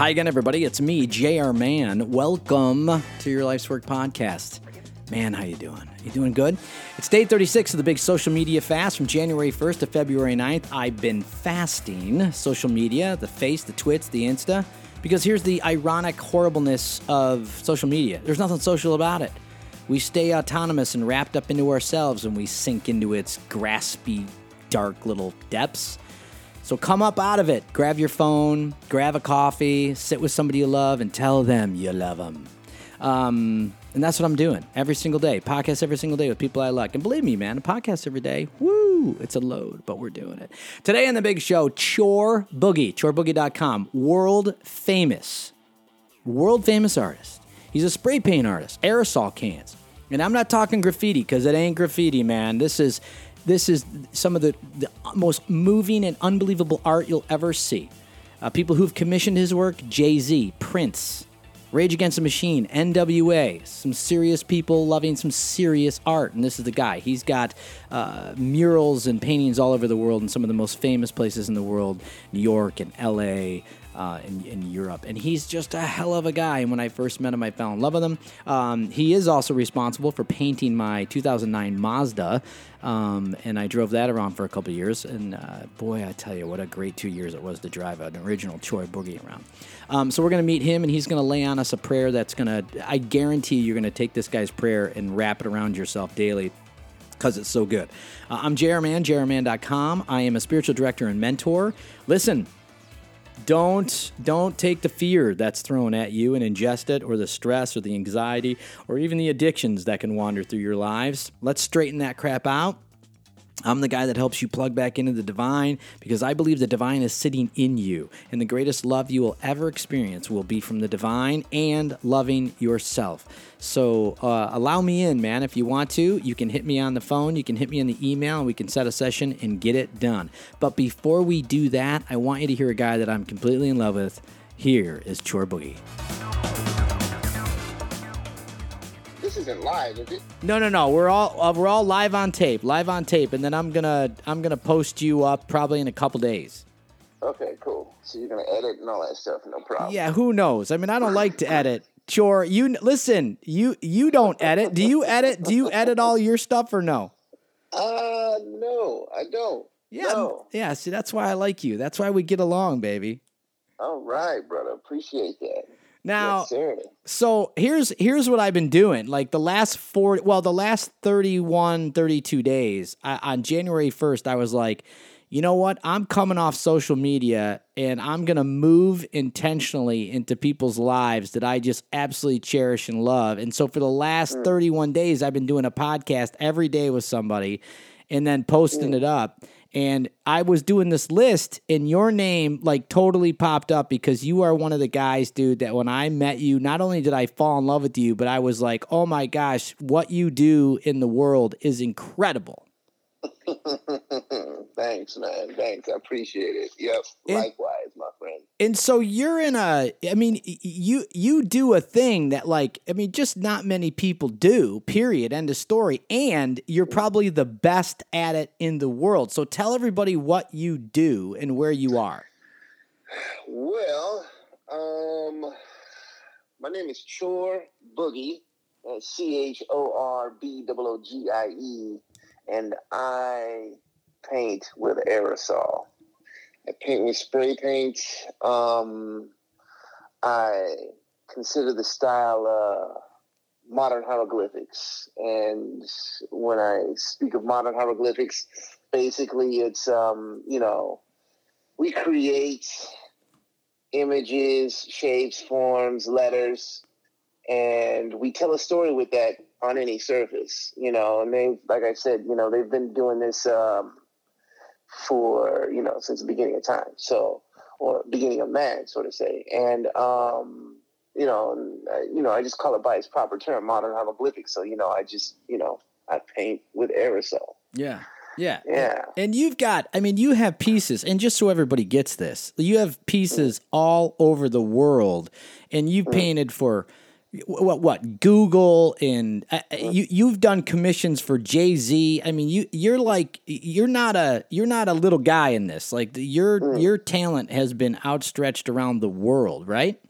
Hi again, everybody. It's me, JR Man. Welcome to your Life's Work podcast. Man, how you doing? You doing good? It's day 36 of the big social media fast from January 1st to February 9th. I've been fasting social media, the face, the twits, the Insta, because here's the ironic horribleness of social media. There's nothing social about it. We stay autonomous and wrapped up into ourselves and we sink into its graspy, dark little depths. So come up out of it. Grab your phone, grab a coffee, sit with somebody you love, and tell them you love them. Um, and that's what I'm doing every single day. Podcast every single day with people I like. And believe me, man, a podcast every day, woo, it's a load, but we're doing it. Today on the big show, Chore Boogie, choreboogie.com, world famous, world famous artist. He's a spray paint artist, aerosol cans. And I'm not talking graffiti because it ain't graffiti, man. This is this is some of the, the most moving and unbelievable art you'll ever see. Uh, people who've commissioned his work Jay Z, Prince, Rage Against the Machine, NWA, some serious people loving some serious art. And this is the guy. He's got uh, murals and paintings all over the world in some of the most famous places in the world New York and LA, uh, in, in, Europe. And he's just a hell of a guy. And when I first met him, I fell in love with him. Um, he is also responsible for painting my 2009 Mazda. Um, and I drove that around for a couple years. And uh, boy, I tell you, what a great two years it was to drive an original Chore Boogie around. Um, so we're going to meet him, and he's going to lay on us a prayer that's going to, I guarantee you're going to take this guy's prayer and wrap it around yourself daily because it's so good. Uh, I'm JRman, JRman.com. I am a spiritual director and mentor. Listen, don't don't take the fear that's thrown at you and ingest it or the stress or the anxiety or even the addictions that can wander through your lives. Let's straighten that crap out I'm the guy that helps you plug back into the divine because I believe the divine is sitting in you. And the greatest love you will ever experience will be from the divine and loving yourself. So uh, allow me in, man. If you want to, you can hit me on the phone, you can hit me in the email, and we can set a session and get it done. But before we do that, I want you to hear a guy that I'm completely in love with. Here is Chore Boogie. This isn't live, is it? No, no, no. We're all uh, we're all live on tape, live on tape, and then I'm gonna I'm gonna post you up probably in a couple days. Okay, cool. So you're gonna edit and all that stuff, no problem. Yeah, who knows? I mean, I don't like to edit. Sure, you listen. You you don't edit. Do you edit? Do you edit all your stuff or no? Uh, no, I don't. Yeah, no. yeah. See, that's why I like you. That's why we get along, baby. All right, brother. Appreciate that. Now, yes, so here's here's what I've been doing. Like the last four, well, the last 31, 32 days I, on January 1st, I was like, you know what? I'm coming off social media and I'm going to move intentionally into people's lives that I just absolutely cherish and love. And so for the last mm. 31 days, I've been doing a podcast every day with somebody and then posting mm. it up. And I was doing this list, and your name like totally popped up because you are one of the guys, dude, that when I met you, not only did I fall in love with you, but I was like, oh my gosh, what you do in the world is incredible. Thanks, man. Thanks. I appreciate it. Yep. And, Likewise, my friend. And so you're in a I mean, you you do a thing that like I mean, just not many people do, period. End of story. And you're probably the best at it in the world. So tell everybody what you do and where you are. Well, um my name is Chore Boogie. C H O R B O O G I E and I paint with aerosol. I paint with spray paint. Um, I consider the style uh, modern hieroglyphics. And when I speak of modern hieroglyphics, basically it's, um, you know, we create images, shapes, forms, letters, and we tell a story with that on any surface, you know. And they, like I said, you know, they've been doing this um, for you know since the beginning of time, so or beginning of man, so to say. And um, you know, and, uh, you know, I just call it by its proper term, modern hieroglyphics. So you know, I just you know, I paint with aerosol. Yeah. Yeah. Yeah. And you've got, I mean, you have pieces, and just so everybody gets this, you have pieces mm. all over the world, and you've mm. painted for what what Google and uh, uh, you you've done commissions for Jay Z. I mean, you you're like you're not a you're not a little guy in this. Like your mm. your talent has been outstretched around the world, right?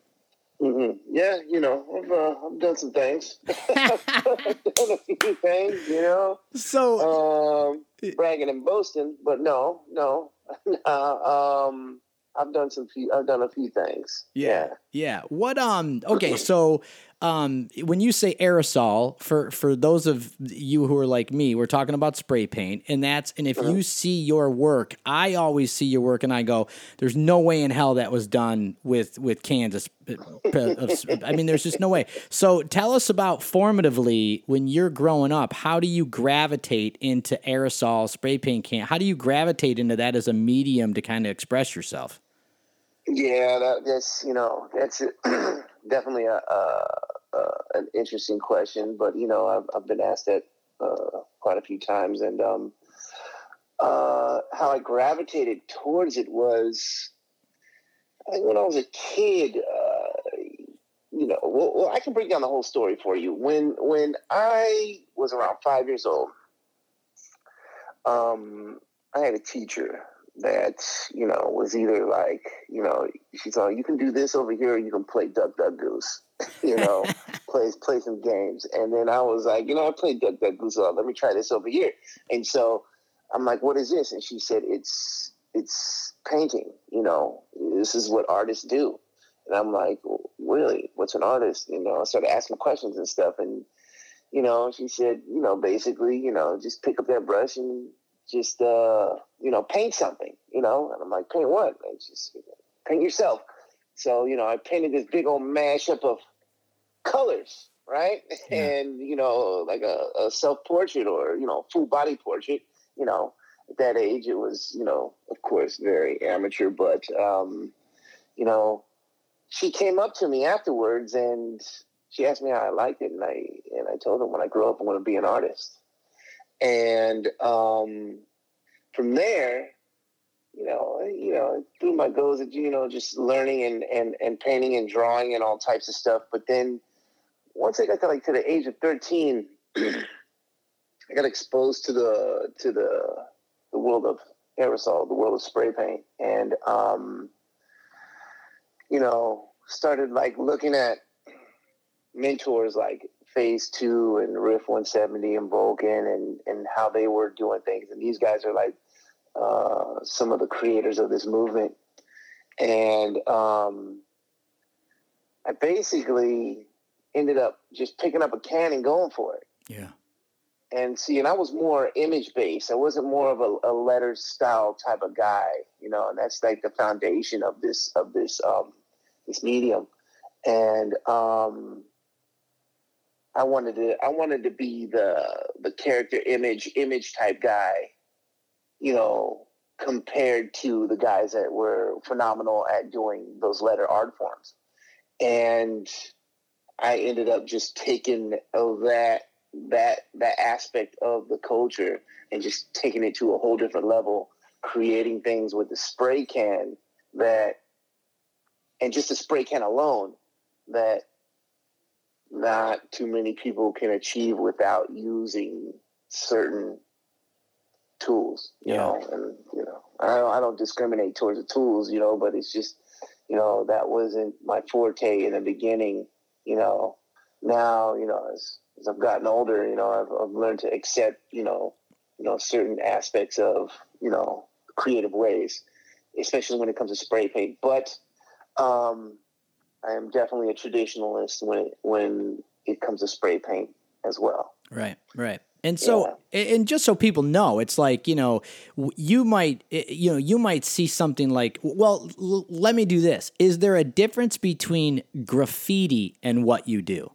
Mm-hmm. Yeah, you know, I've uh, I've done some things. I've done a few things, you know. So um, bragging and boasting, but no, no. uh, um, I've done some few. I've done a few things. Yeah, yeah. What? Um. Okay. So, um, when you say aerosol, for for those of you who are like me, we're talking about spray paint, and that's and if uh-huh. you see your work, I always see your work, and I go, "There's no way in hell that was done with with Kansas." I mean, there's just no way. So, tell us about formatively when you're growing up. How do you gravitate into aerosol spray paint can? How do you gravitate into that as a medium to kind of express yourself? Yeah, that, that's you know that's definitely a, a, a, an interesting question, but you know I've I've been asked that uh, quite a few times, and um, uh, how I gravitated towards it was I think when I was a kid. Uh, you know, well, well, I can break down the whole story for you. When when I was around five years old, um, I had a teacher that you know was either like you know she's like you can do this over here or you can play duck duck goose you know play play some games. And then i was like you know i played duck duck goose a lot. let me try this over here. And so i'm like what is this? And she said it's it's painting you know this is what artists do. And i'm like well, really? What's an artist? You know i started asking questions and stuff. And you know she said you know basically you know just pick up that brush and just uh, you know paint something, you know. And I'm like, paint what? And just paint yourself. So you know, I painted this big old mashup of colors, right? Yeah. And you know, like a, a self portrait or you know, full body portrait. You know, at that age, it was you know, of course, very amateur, but um, you know, she came up to me afterwards and she asked me how I liked it, and I and I told her when I grow up, I want to be an artist. And um, from there, you know, you know, through my goals you know just learning and and and painting and drawing and all types of stuff. But then once I got to like to the age of thirteen, I got exposed to the to the the world of aerosol, the world of spray paint, and um, you know, started like looking at mentors like Phase Two and Riff 170 and Vulcan and and how they were doing things. And these guys are like uh, some of the creators of this movement. And um, I basically ended up just picking up a can and going for it. Yeah. And see, and I was more image based. I wasn't more of a, a letter style type of guy, you know. And that's like the foundation of this of this um, this medium. And um, I wanted to I wanted to be the the character image image type guy, you know, compared to the guys that were phenomenal at doing those letter art forms. And I ended up just taking that that that aspect of the culture and just taking it to a whole different level, creating things with the spray can that and just the spray can alone that not too many people can achieve without using certain tools, you yeah. know, and you know, I don't, I don't discriminate towards the tools, you know, but it's just, you know, that wasn't my forte in the beginning, you know. Now, you know, as, as I've gotten older, you know, I've, I've learned to accept, you know, you know, certain aspects of, you know, creative ways, especially when it comes to spray paint. But um, I am definitely a traditionalist when when it comes to spray paint as well. Right, right. And so, yeah. and just so people know, it's like you know, you might, you know, you might see something like, well, l- let me do this. Is there a difference between graffiti and what you do?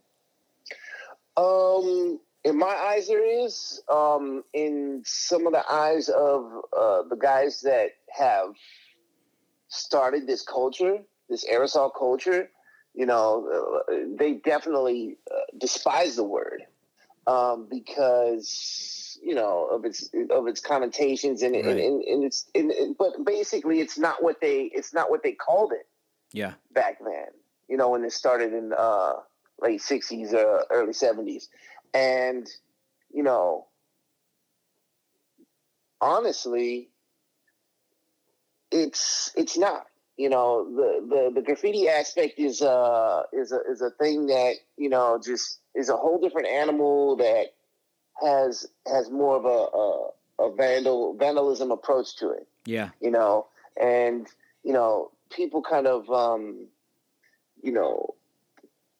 Um, in my eyes, there is. Um, in some of the eyes of uh, the guys that have started this culture, this aerosol culture, you know, uh, they definitely uh, despise the word um, because you know of its of its connotations and right. and, and, and, it's and, but basically it's not what they it's not what they called it. Yeah. Back then, you know, when it started in uh, late '60s, uh, early '70s, and you know, honestly, it's it's not. You know, the, the, the graffiti aspect is uh is a is a thing that you know just is a whole different animal that has has more of a a, a vandal vandalism approach to it. Yeah, you know, and you know people kind of um, you know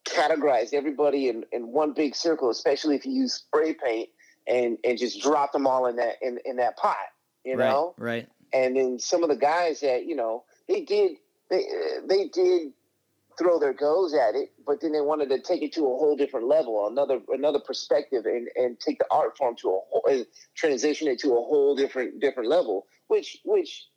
categorize everybody in, in one big circle, especially if you use spray paint and and just drop them all in that in, in that pot, you right, know. Right. And then some of the guys that you know they did they they did throw their goes at it, but then they wanted to take it to a whole different level, another another perspective, and and take the art form to a whole, and transition it to a whole different different level, which which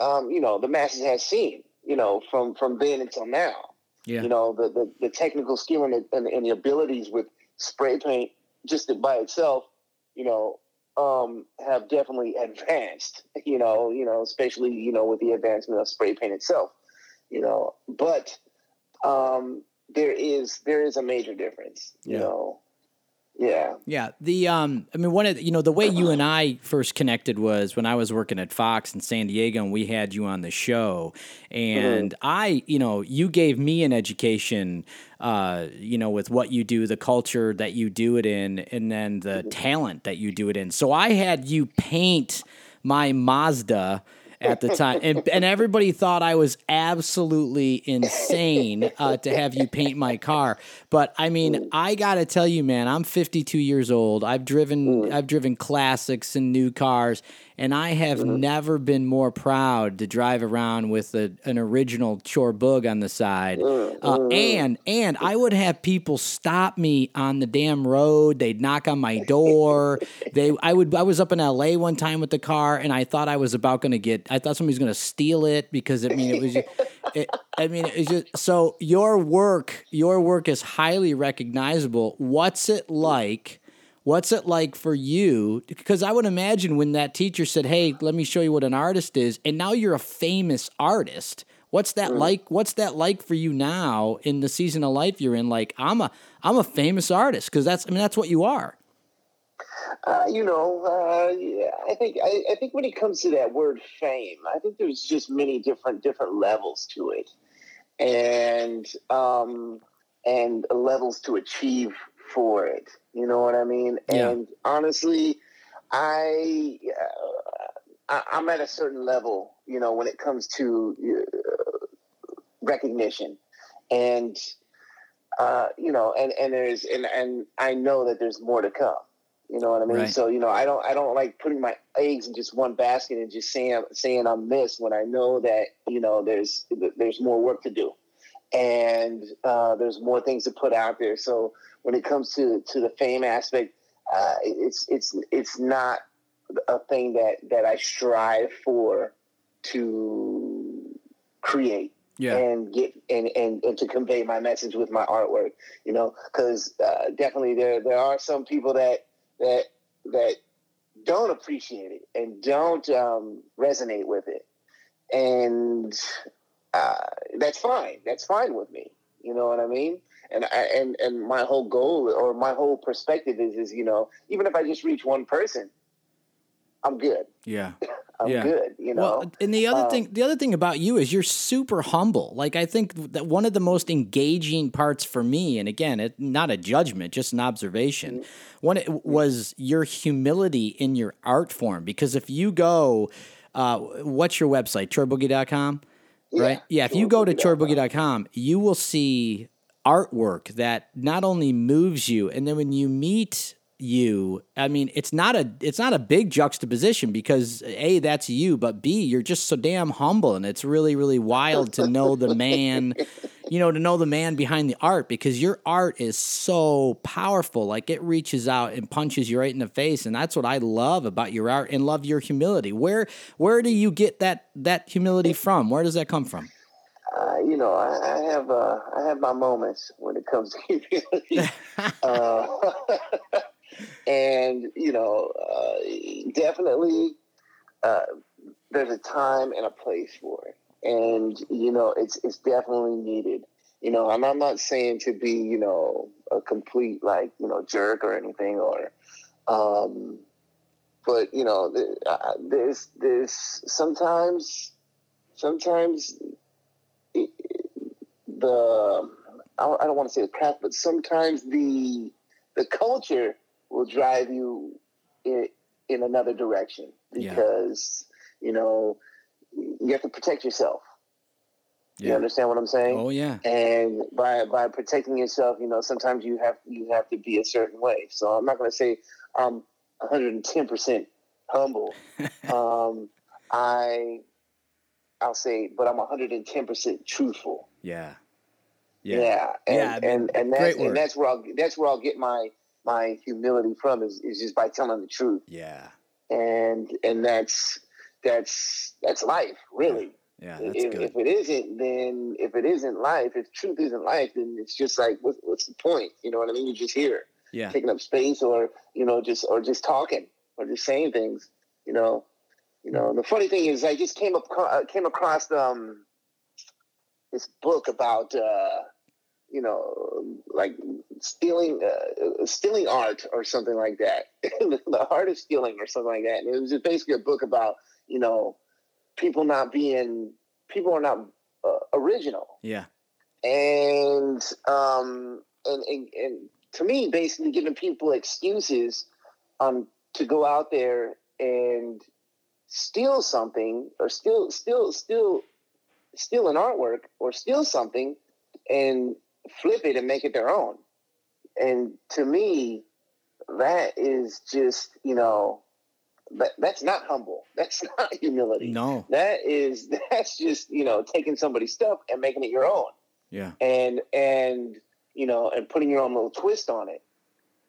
um, you know the masses has seen, you know, from from then until now. Yeah. You know the the, the technical skill and the, and, and the abilities with spray paint just by itself, you know, um, have definitely advanced. You know, you know, especially you know with the advancement of spray paint itself. You know, but um, there is there is a major difference. You Yeah. know, yeah, Yeah, the um, I mean, one of the, you know the way you and I first connected was when I was working at Fox in San Diego, and we had you on the show, and I, you know, you gave me an education, uh, you know, with what you do, the culture that you do it in, and then the talent that you do it in. So I had you paint my Mazda at the time, and, and everybody thought I was absolutely insane uh, to have you paint my car. But I mean, I gotta tell you, man, I'm 52 years old. I've driven, I've driven classics and new cars, and I have mm-hmm. never been more proud to drive around with a, an original Chore Boog on the side. Mm, uh, mm. and and I would have people stop me on the damn road. They'd knock on my door. They, I would, I was up in L.A. one time with the car, and I thought I was about going to get. I thought somebody was going to steal it because I mean it was. It, I mean, it's just so your work. Your work is highly recognizable. What's it like? What's it like for you? Because I would imagine when that teacher said, "Hey, let me show you what an artist is," and now you're a famous artist. What's that like? What's that like for you now in the season of life you're in? Like, I'm a I'm a famous artist because that's I mean that's what you are. Uh, you know, uh, yeah, I think I, I think when it comes to that word fame, I think there's just many different different levels to it, and um, and levels to achieve for it. You know what I mean? Yeah. And honestly, I, uh, I I'm at a certain level. You know, when it comes to uh, recognition, and uh, you know, and and there's and and I know that there's more to come. You know what I mean? Right. So you know, I don't I don't like putting my eggs in just one basket and just saying saying I'm this when I know that you know there's there's more work to do, and uh, there's more things to put out there. So when it comes to to the fame aspect, uh, it's it's it's not a thing that that I strive for to create and get and, and and to convey my message with my artwork you know because uh, definitely there there are some people that that that don't appreciate it and don't um, resonate with it. And uh, that's fine. That's fine with me you know what i mean and I, and and my whole goal or my whole perspective is is you know even if i just reach one person i'm good Yeah. i'm Yeah. good you know Well, and the other Um, thing, the other thing about you is you're super humble. Like I think that one of the most engaging parts for me, and again, it, not a judgment, just an observation, Mm-hmm. one it was your humility in your art form. Because if you go, uh, what's your website? Right? Yeah. If you go to choreboogie.com, you will see artwork that not only moves you, and then when you meet you, I mean, it's not a it's not a big juxtaposition because a that's you, but b you're just so damn humble, and it's really really wild to know the man, you know, to know the man behind the art because your art is so powerful, like it reaches out and punches you right in the face, and that's what I love about your art and love your humility. Where where do you get that that humility from? Where does that come from? uh, you know, I, I have uh, I have my moments when it comes to humility, uh, and you know, uh, definitely uh, there's a time and a place for it, and you know, it's it's definitely needed. You know, I'm, I'm not saying to be, you know, a complete like, you know, jerk or anything or, um, but you know, there's, there's sometimes, sometimes the, I don't want to say the crap, but sometimes the, the culture will drive you in, in another direction because, yeah. you know, you have to protect yourself yeah. You understand what I'm saying? Oh yeah. And by by protecting yourself, you know, sometimes you have you have to be a certain way. So I'm not going to say I'm 110 percent humble. um, I I'll say, but I'm 110 percent truthful. Yeah. Yeah. Yeah. And yeah, I mean, and, and that's and that's where I'll that's where I'll get my my humility from is, is just by telling the truth. Yeah. And and that's that's that's life, really. Yeah, if, if, it isn't, then if it isn't life, if truth isn't life, then it's just like, what, what's the point? You know what I mean? You're just here, yeah, taking up space, or you know, just or just talking, or just saying things. You know, you know. The funny thing is, I just came up uh, came across um this book about uh, you know, like stealing uh, stealing art or something like that, the art of stealing or something like that. And it was just basically a book about you know people not being people are not uh, original. Yeah. And um and, and and to me, basically giving people excuses um to go out there and steal something or steal steal steal steal an artwork or steal something and flip it and make it their own. And to me, that is just, you know, that, that's not humble. That's not humility. No. That is that's just, you know, taking somebody's stuff and making it your own. Yeah. And and you know, and putting your own little twist on it.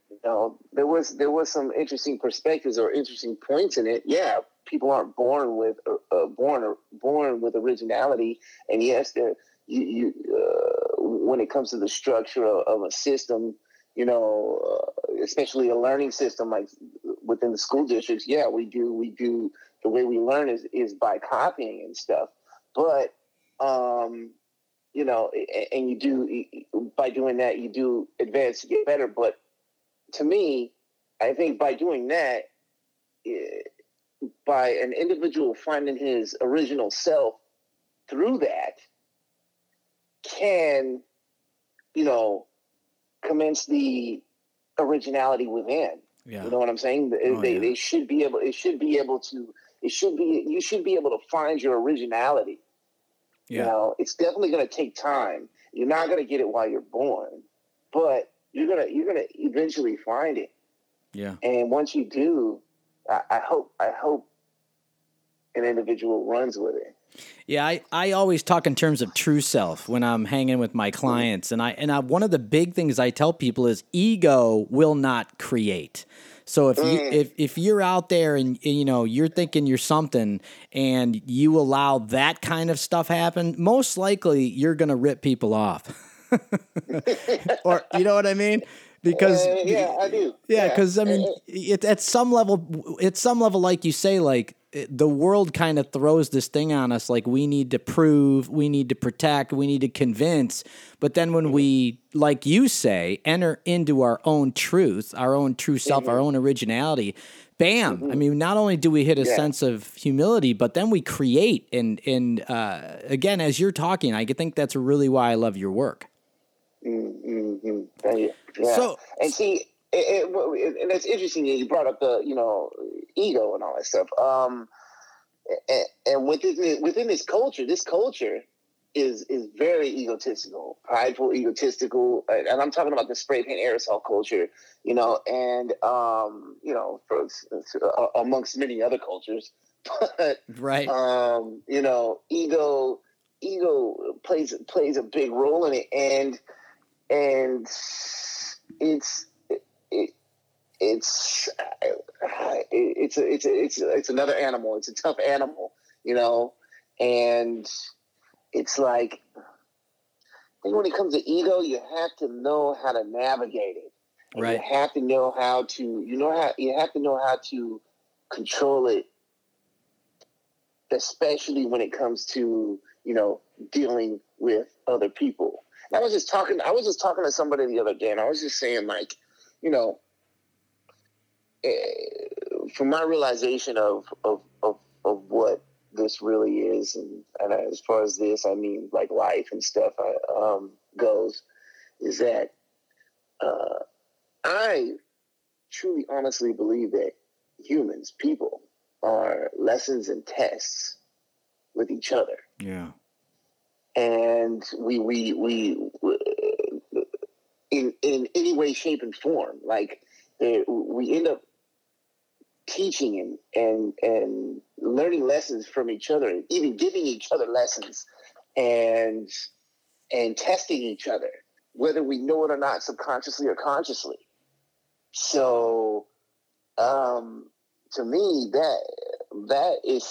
You know, there was there was some interesting perspectives or interesting points in it. Yeah, people aren't born with uh, born born with originality, and yes, there you, you uh, when it comes to the structure of, of a system, you know, uh, especially a learning system like within the school districts, yeah, we do we do the way we learn is is by copying and stuff. But um, you know, and you do by doing that, you do advance to get better. But to me, I think by doing that, eh, by an individual finding his original self through that, can you know commence the originality within. Yeah. You know what I'm saying? Oh, they, yeah. they should be able. It should be able to. It should be. You should be able to find your originality. Yeah. You know, it's definitely going to take time. You're not going to get it while you're born, but you're gonna you're gonna eventually find it. Yeah. And once you do, I, I hope I hope an individual runs with it. Yeah, I, I always talk in terms of true self when I'm hanging with my clients, and I and I, one of the big things I tell people is ego will not create. So if you mm. if if you're out there and you know you're thinking you're something and you allow that kind of stuff happen, most likely you're going to rip people off. or you know what I mean? Because uh, yeah, I do. Yeah, because yeah. I mean, it, at some level, at some level, like you say, like the world kind of throws this thing on us like we need to prove, we need to protect, we need to convince. But then when we, like you say, enter into our own truth, our own true self, mm-hmm. our own originality, bam! Mm-hmm. I mean, not only do we hit a yeah. sense of humility, but then we create. And and uh, again, as you're talking, I think that's really why I love your work. Mm-hmm. Yeah. So and see, it, it, and it's interesting you brought up the you know ego and all that stuff. Um, and, and within within this culture, this culture is is very egotistical, prideful, egotistical, and I'm talking about the spray paint aerosol culture, you know, and um, you know, for, uh, amongst many other cultures, but right, um, you know, ego ego plays plays a big role in it, and and it's it, it's it's a, it's a, it's a, it's another animal. It's a tough animal, you know, and it's like I think when it comes to ego, you have to know how to navigate it. Right. You have to know how to you know how you have to know how to control it, especially when it comes to you know dealing with other people. I was just talking. I was just talking to somebody the other day, and I was just saying, like, you know, eh, from my realization of of of, of what this really is, and, and as far as this, I mean, like life and stuff uh, um, goes, is that uh, I truly, honestly believe that humans, people, are lessons and tests with each other. Yeah. And we we we in in any way, shape, and form, like we end up teaching and and and learning lessons from each other, and even giving each other lessons, and and testing each other, whether we know it or not, subconsciously or consciously. So, um, to me, that that is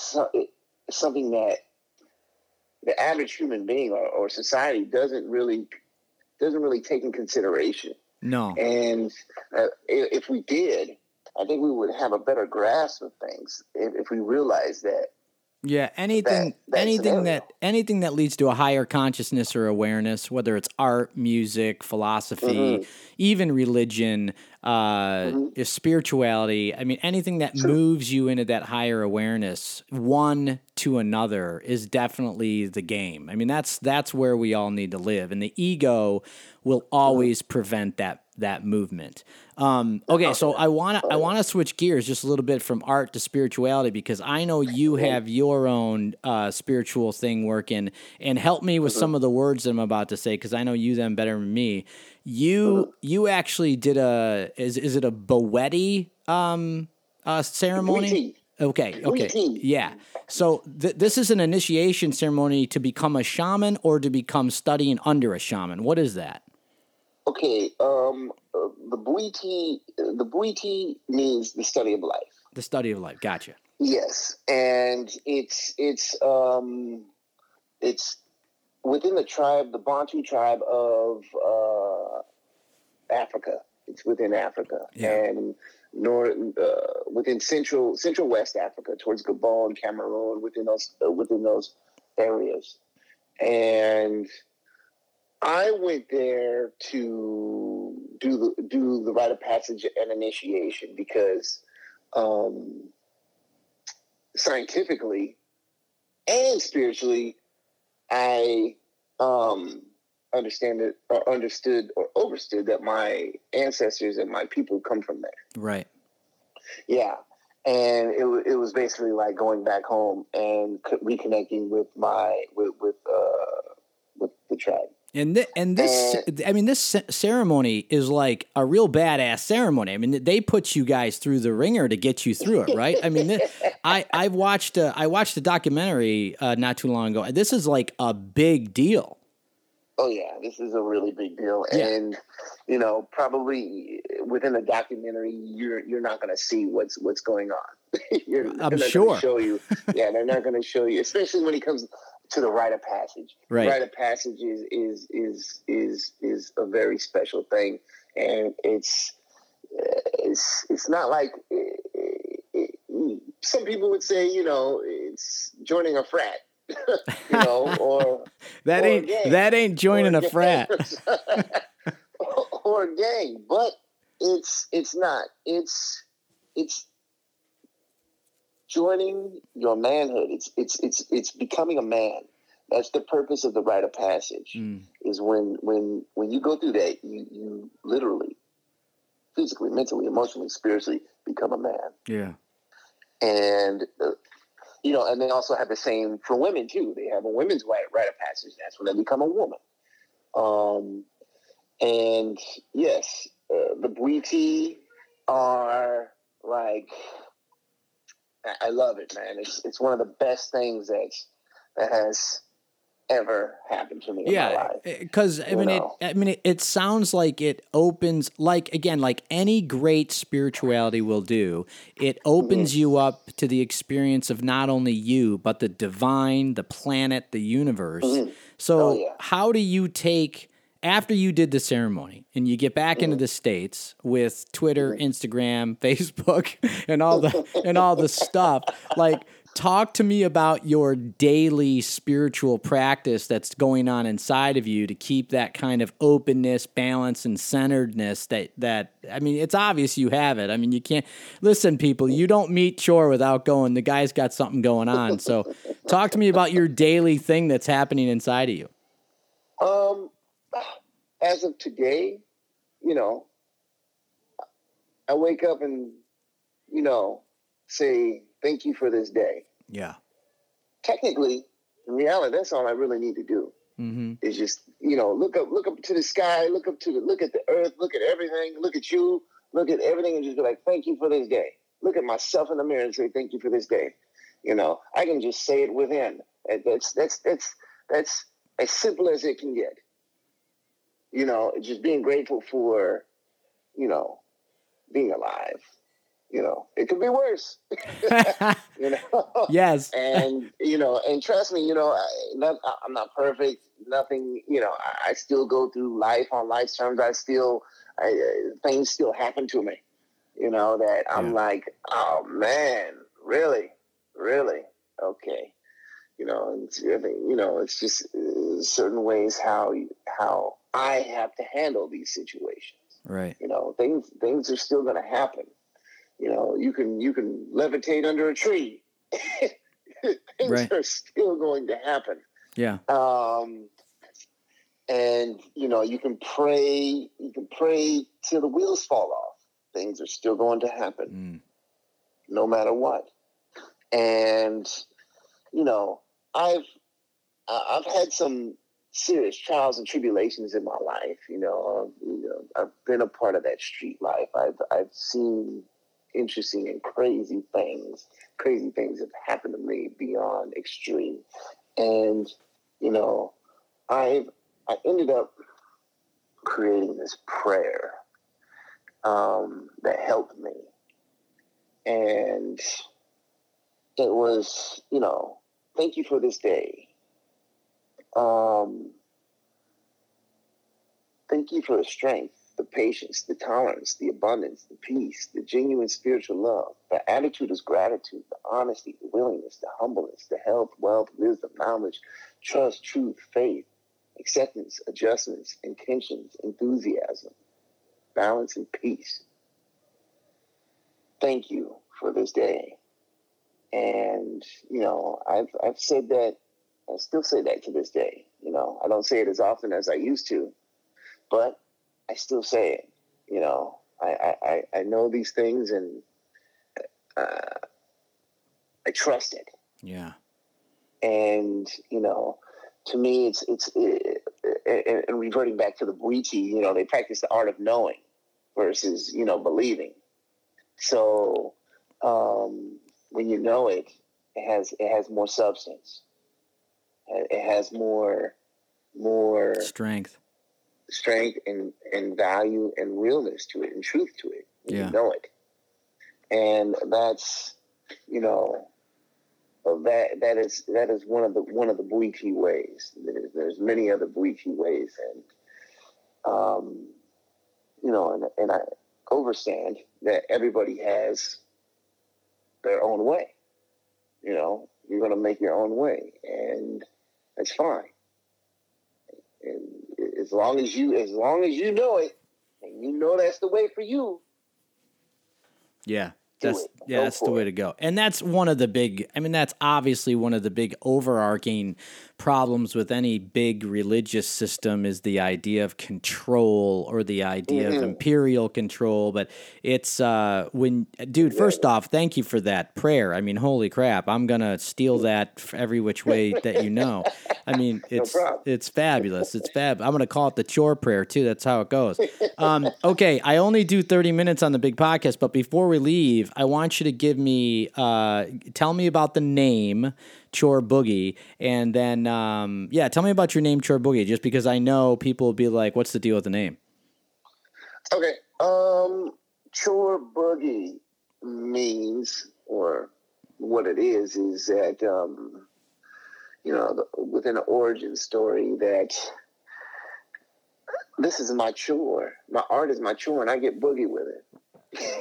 something that the average human being or, or society doesn't really doesn't really take in consideration. No. And uh, if we did, I think we would have a better grasp of things if, if we realized that yeah, anything that, anything scenario. that anything that leads to a higher consciousness or awareness, whether it's art, music, philosophy, mm-hmm. even religion, uh, mm-hmm. spirituality. I mean, anything that sure. moves you into that higher awareness, one to another, is definitely the game. I mean, that's that's where we all need to live, and the ego will always mm-hmm. prevent that that movement. Um, okay, so I want to I want to switch gears just a little bit from art to spirituality because I know you have your own uh, spiritual thing working, and help me with some of the words that I'm about to say because I know you them better than me. You you actually did a is is it a Bwiti um, uh, ceremony? Okay, okay, yeah. So th- this is an initiation ceremony to become a shaman or to become studying under a shaman. What is that? Okay, um, uh, the Bwiti, the Bwiti means the study of life. The study of life. Gotcha. Yes, and it's it's um, it's within the tribe, the Bantu tribe of uh, Africa. It's within Africa yeah. and north uh, within central central West Africa, towards Gabon, Cameroon, within those uh, within those areas, and I went there to do the do the rite of passage and initiation because um, scientifically and spiritually, I um, understand it or understood or overstood that my ancestors and my people come from there. Right. Yeah. And it, it was basically like going back home and reconnecting with my with with uh, with the tribe. And th- and this, I mean, this ceremony is like a real badass ceremony. I mean, they put you guys through the ringer to get you through it, right? I mean, this, I I watched a, I watched a documentary uh, not too long ago. This is like a big deal. Oh yeah, this is a really big deal, yeah. and you know, probably within a documentary, you're you're not going to see what's what's going on. I'm sure. Show you, yeah, they're not going to show you, especially when it comes to the rite of passage. Right. Rite of passage is is is is is a very special thing, and it's it's it's not like it, it, some people would say. You know, it's joining a frat. you know, or that or ain't that ain't joining a, a frat or a gang, but it's it's not. It's it's joining your manhood. It's it's it's it's becoming a man. That's the purpose of the rite of passage. Mm. Is when when when you go through that, you you literally, physically, mentally, emotionally, spiritually become a man. Yeah. And uh, you know, and they also have the same for women too. They have a women's rite, rite of passage. That's when they become a woman. Um, and yes, uh, the Bwiti are like I love it, man. It's it's one of the best things that that has ever happened to me yeah, because I mean, it, I mean, it, it sounds like it opens, like again, like any great spirituality will do. It opens mm-hmm. you up to the experience of not only you, but the divine, the planet, the universe. Mm-hmm. So, oh, yeah. how do you take after you did the ceremony and you get back mm-hmm. into the states with Twitter, mm-hmm. Instagram, Facebook, and all the and all the stuff? Like, talk to me about your daily spiritual practice that's going on inside of you to keep that kind of openness, balance, and centeredness that that I mean, it's obvious you have it. I mean, you can't listen, people, you don't meet Chore without going, the guy's got something going on. So talk to me about your daily thing that's happening inside of you. Um as of today, you know, I wake up and, you know, say, thank you for this day. Yeah. Technically, in reality, that's all I really need to do. Mm-hmm. Is just, you know, look up, look up to the sky, look up to the, look at the earth, look at everything, look at you, look at everything, and just be like, thank you for this day. Look at myself in the mirror and say, thank you for this day. You know, I can just say it within. That's that's that's that's as simple as it can get. You know, just being grateful for, you know, being alive. You know, it could be worse. you know. Yes. and you know, and trust me, you know, I, not, I'm not perfect. Nothing. You know, I, I, still go through life on life's terms. I still, I, uh, things still happen to me. You know that I'm yeah. like, oh man, really, really, okay. You know, it's, you know, it's just uh, certain ways how how I have to handle these situations. Right. You know, things things are still going to happen. You know, you can you can levitate under a tree. things right. are still going to happen. Yeah. Um, and you know, you can pray. You can pray till the wheels fall off. Things are still going to happen, mm. no matter what. And you know, I've I've had some serious trials and tribulations in my life. You know, you know, I've been a part of that street life. I've I've seen interesting and crazy things. Crazy things have happened to me beyond extreme, and you know, I've I ended up creating this prayer um, that helped me, and it was you know, thank you for this day. Um, thank you for the strength, the patience, the tolerance, the abundance, the peace, the genuine spiritual love. The attitude is gratitude, the honesty, the willingness, the humbleness, the health, wealth, wisdom, knowledge, trust, truth, faith, acceptance, adjustments, intentions, enthusiasm, balance, and peace. Thank you for this day. And, you know, I've, I've said that I still say that to this day. You know, I don't say it as often as I used to, but I still say it. You know, I I, I know these things and uh, I trust it. Yeah. And you know, to me, it's it's it, it, and reverting back to the Bwiti, you know, they practice the art of knowing versus you know believing. So um, when you know it, it has it has more substance it has more more strength strength and and value and realness to it and truth to it. Yeah. you know it. And that's you know that that is that is one of the one of the Bwiti ways. There's, there's many other Bwiti ways. And um you know and, and I understand that everybody has their own way. You know you're going to make your own way. And that's fine. As long as you, as long as you know it, and you know that's the way for you. Yeah, that's yeah, that's the way to go. And that's one of the big. I mean, that's obviously one of the big overarching problems with any big religious system is the idea of control or the idea mm-hmm. of imperial control. But it's uh, when, dude. First off, thank you for that prayer. I mean, holy crap! I'm gonna steal that every which way that you know. I mean, it's no it's fabulous. It's fab. I'm gonna call it the chore prayer too. That's how it goes. Um, okay, I only do 30 minutes on the big podcast, but before we leave, I want you to give me uh, tell me about the name Chore Boogie, and then um, yeah, tell me about your name Chore Boogie, just because I know people will be like, "What's the deal with the name?" Okay, um, Chore Boogie means, or what it is, is that um, you know, within an origin story that this is my chore. My art is my chore, and I get boogie with it.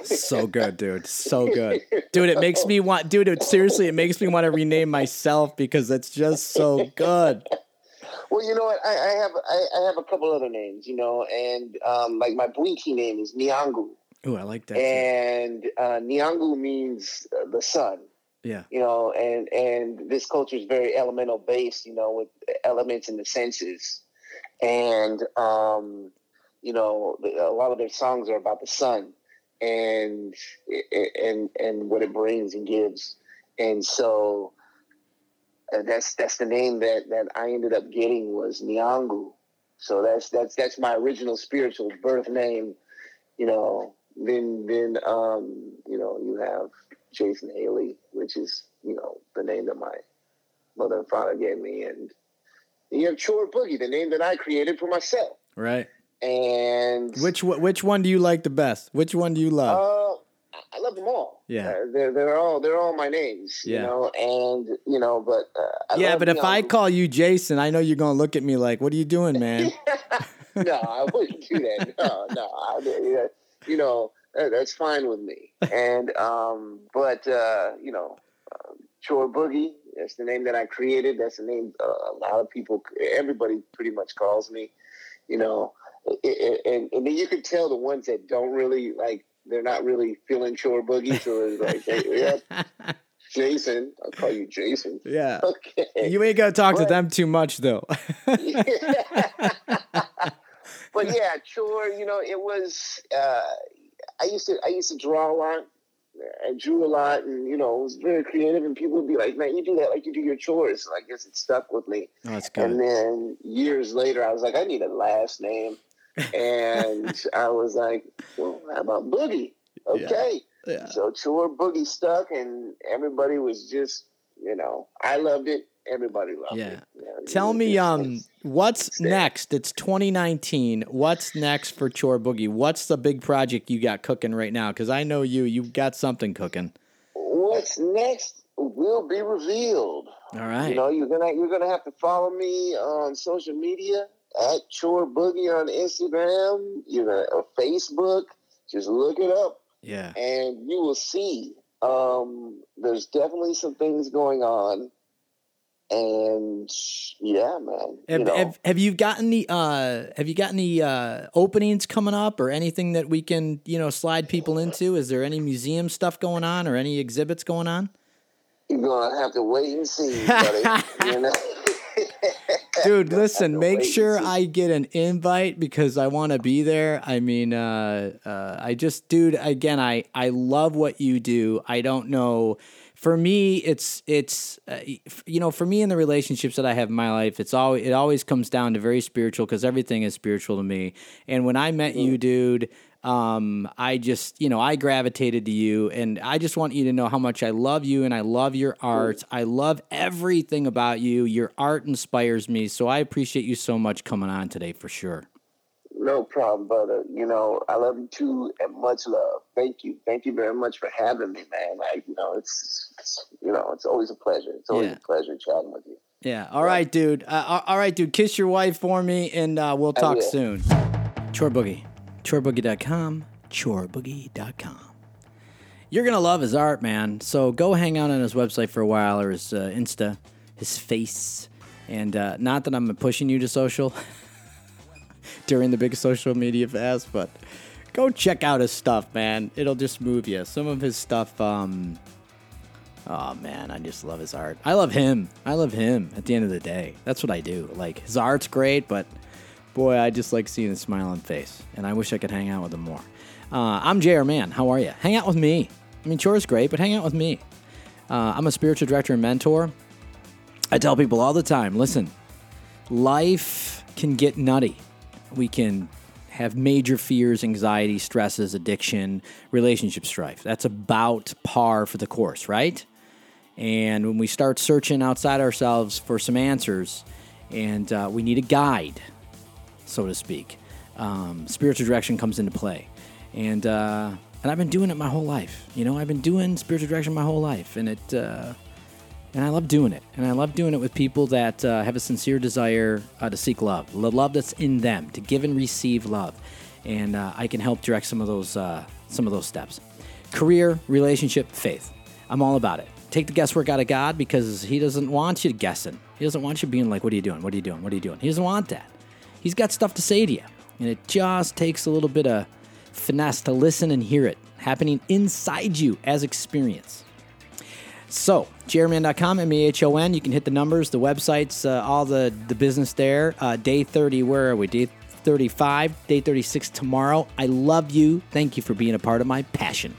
So good, dude. So good, dude. It makes me want, dude. It, seriously, it makes me want to rename myself because it's just so good. Well, you know what? I, I have I, I, have a couple other names, you know, and um, like my Bwiti name is Nyangu. Oh, I like that. And uh, Nyangu means uh, the sun. Yeah. You know, and and this culture is very elemental based, you know, with elements in the senses, and um, you know, a lot of their songs are about the sun and and and what it brings and gives, and so uh, that's that's the name that that I ended up getting was Nyangu. So that's that's that's my original spiritual birth name, you know. Then then um, you know you have Jason Haley, which is you know the name that my mother and father gave me, and you have Boogie, the name that I created for myself. Right. And which which one do you like the best? Which one do you love? Uh, I love them all. Yeah, uh, they're they're all they're all my names. Yeah. You know, and you know, but uh, yeah, but if I call you Jason, I know you're gonna look at me like, "What are you doing, man?" no, I wouldn't do that. No, no, I, you know, that's fine with me. And um, but uh, you know, uh, Chor Boogie. That's the name that I created. That's the name uh, a lot of people, everybody, pretty much calls me. You know, and, and then you can tell the ones that don't really like they're not really feeling Chor Boogie, so it's like, hey, yeah, Jason, I'll call you Jason. Yeah. Okay. You ain't gotta talk but, to them too much though. yeah. but yeah, Chor, you know, it was. Uh, I used to I used to draw a lot. I drew a lot, and you know, it was very creative. And people would be like, "Man, you do that like you do your chores." And I guess it stuck with me. Oh, that's good. And then years later, I was like, "I need a last name." And I was like, well, how about Boogie? Okay. Yeah. yeah. So Chor Boogie stuck, and everybody was just, you know, I loved it. Everybody loved yeah. it. Yeah. Tell me, um, what's next? It's 2019. What's next for Chor Boogie? What's the big project you got cooking right now? Because I know you, you've got something cooking. What's next will be revealed. All right. You know, you're gonna you're gonna have to follow me on social media at Chor Boogie on Instagram, you know, or Facebook. Just look it up. Yeah. And you will see um, there's definitely some things going on. And yeah, man. Have you, know. have, have you gotten the uh, have you gotten the uh, openings coming up or anything that we can you know slide people into? Is there any museum stuff going on or any exhibits going on? You're gonna have to wait and see, buddy. you know? Dude, listen, make sure I get an invite because I want to be there. I mean, uh, uh, I just, dude, again, I, I love what you do. I don't know. For me, it's it's uh, you know for me in the relationships that I have in my life, it's always it always comes down to very spiritual because everything is spiritual to me. And when I met mm. you, dude, um, I just, you know, I gravitated to you, and I just want you to know how much I love you and I love your art. I love everything about you. Your art inspires me, so I appreciate you so much coming on today for sure. No problem, brother. You know, I love you too, and much love. Thank you, thank you very much for having me, man. Like, you know, it's, it's you know, it's always a pleasure. It's always yeah. a pleasure chatting with you. Yeah. All right, right dude. Uh, all right, dude. Kiss your wife for me, and uh, we'll talk soon. Chor Boogie chorboogie.com, chorboogie.com. You're going to love his art, man. So go hang out on his website for a while or his uh, Insta, his face. And uh, not that I'm pushing you to social during the big social media fast, but go check out his stuff, man. It'll just move you. Some of his stuff, um, oh man, I just love his art. I love him. I love him at the end of the day. That's what I do. Like, his art's great, but boy, I just like seeing his smiling face, and I wish I could hang out with him more. Uh, I'm JR Mehon. How are you? Hang out with me. I mean, is great, but hang out with me. Uh, I'm a spiritual director and mentor. I tell people all the time listen, life can get nutty. We can have major fears, anxiety, stresses, addiction, relationship strife. That's about par for the course, right? And when we start searching outside ourselves for some answers, and uh, we need a guide, so to speak. Um, spiritual direction comes into play, and uh, and I've been doing it my whole life. You know, I've been doing spiritual direction my whole life, and it uh, and I love doing it, and I love doing it with people that uh, have a sincere desire uh, to seek love, the love that's in them, to give and receive love, and uh, I can help direct some of those uh, some of those steps. Career, relationship, faith. I'm all about it. Take the guesswork out of God because He doesn't want you guessing. He doesn't want you being like, What are you doing? What are you doing? What are you doing? He doesn't want that. He's got stuff to say to you. And it just takes a little bit of finesse to listen and hear it happening inside you as experience. So, jrmehon.com, M E H O N. You can hit the numbers, the websites, uh, all the, the business there. Uh, day 30, where are we? Day 35, day 36 tomorrow. I love you. Thank you for being a part of my passion.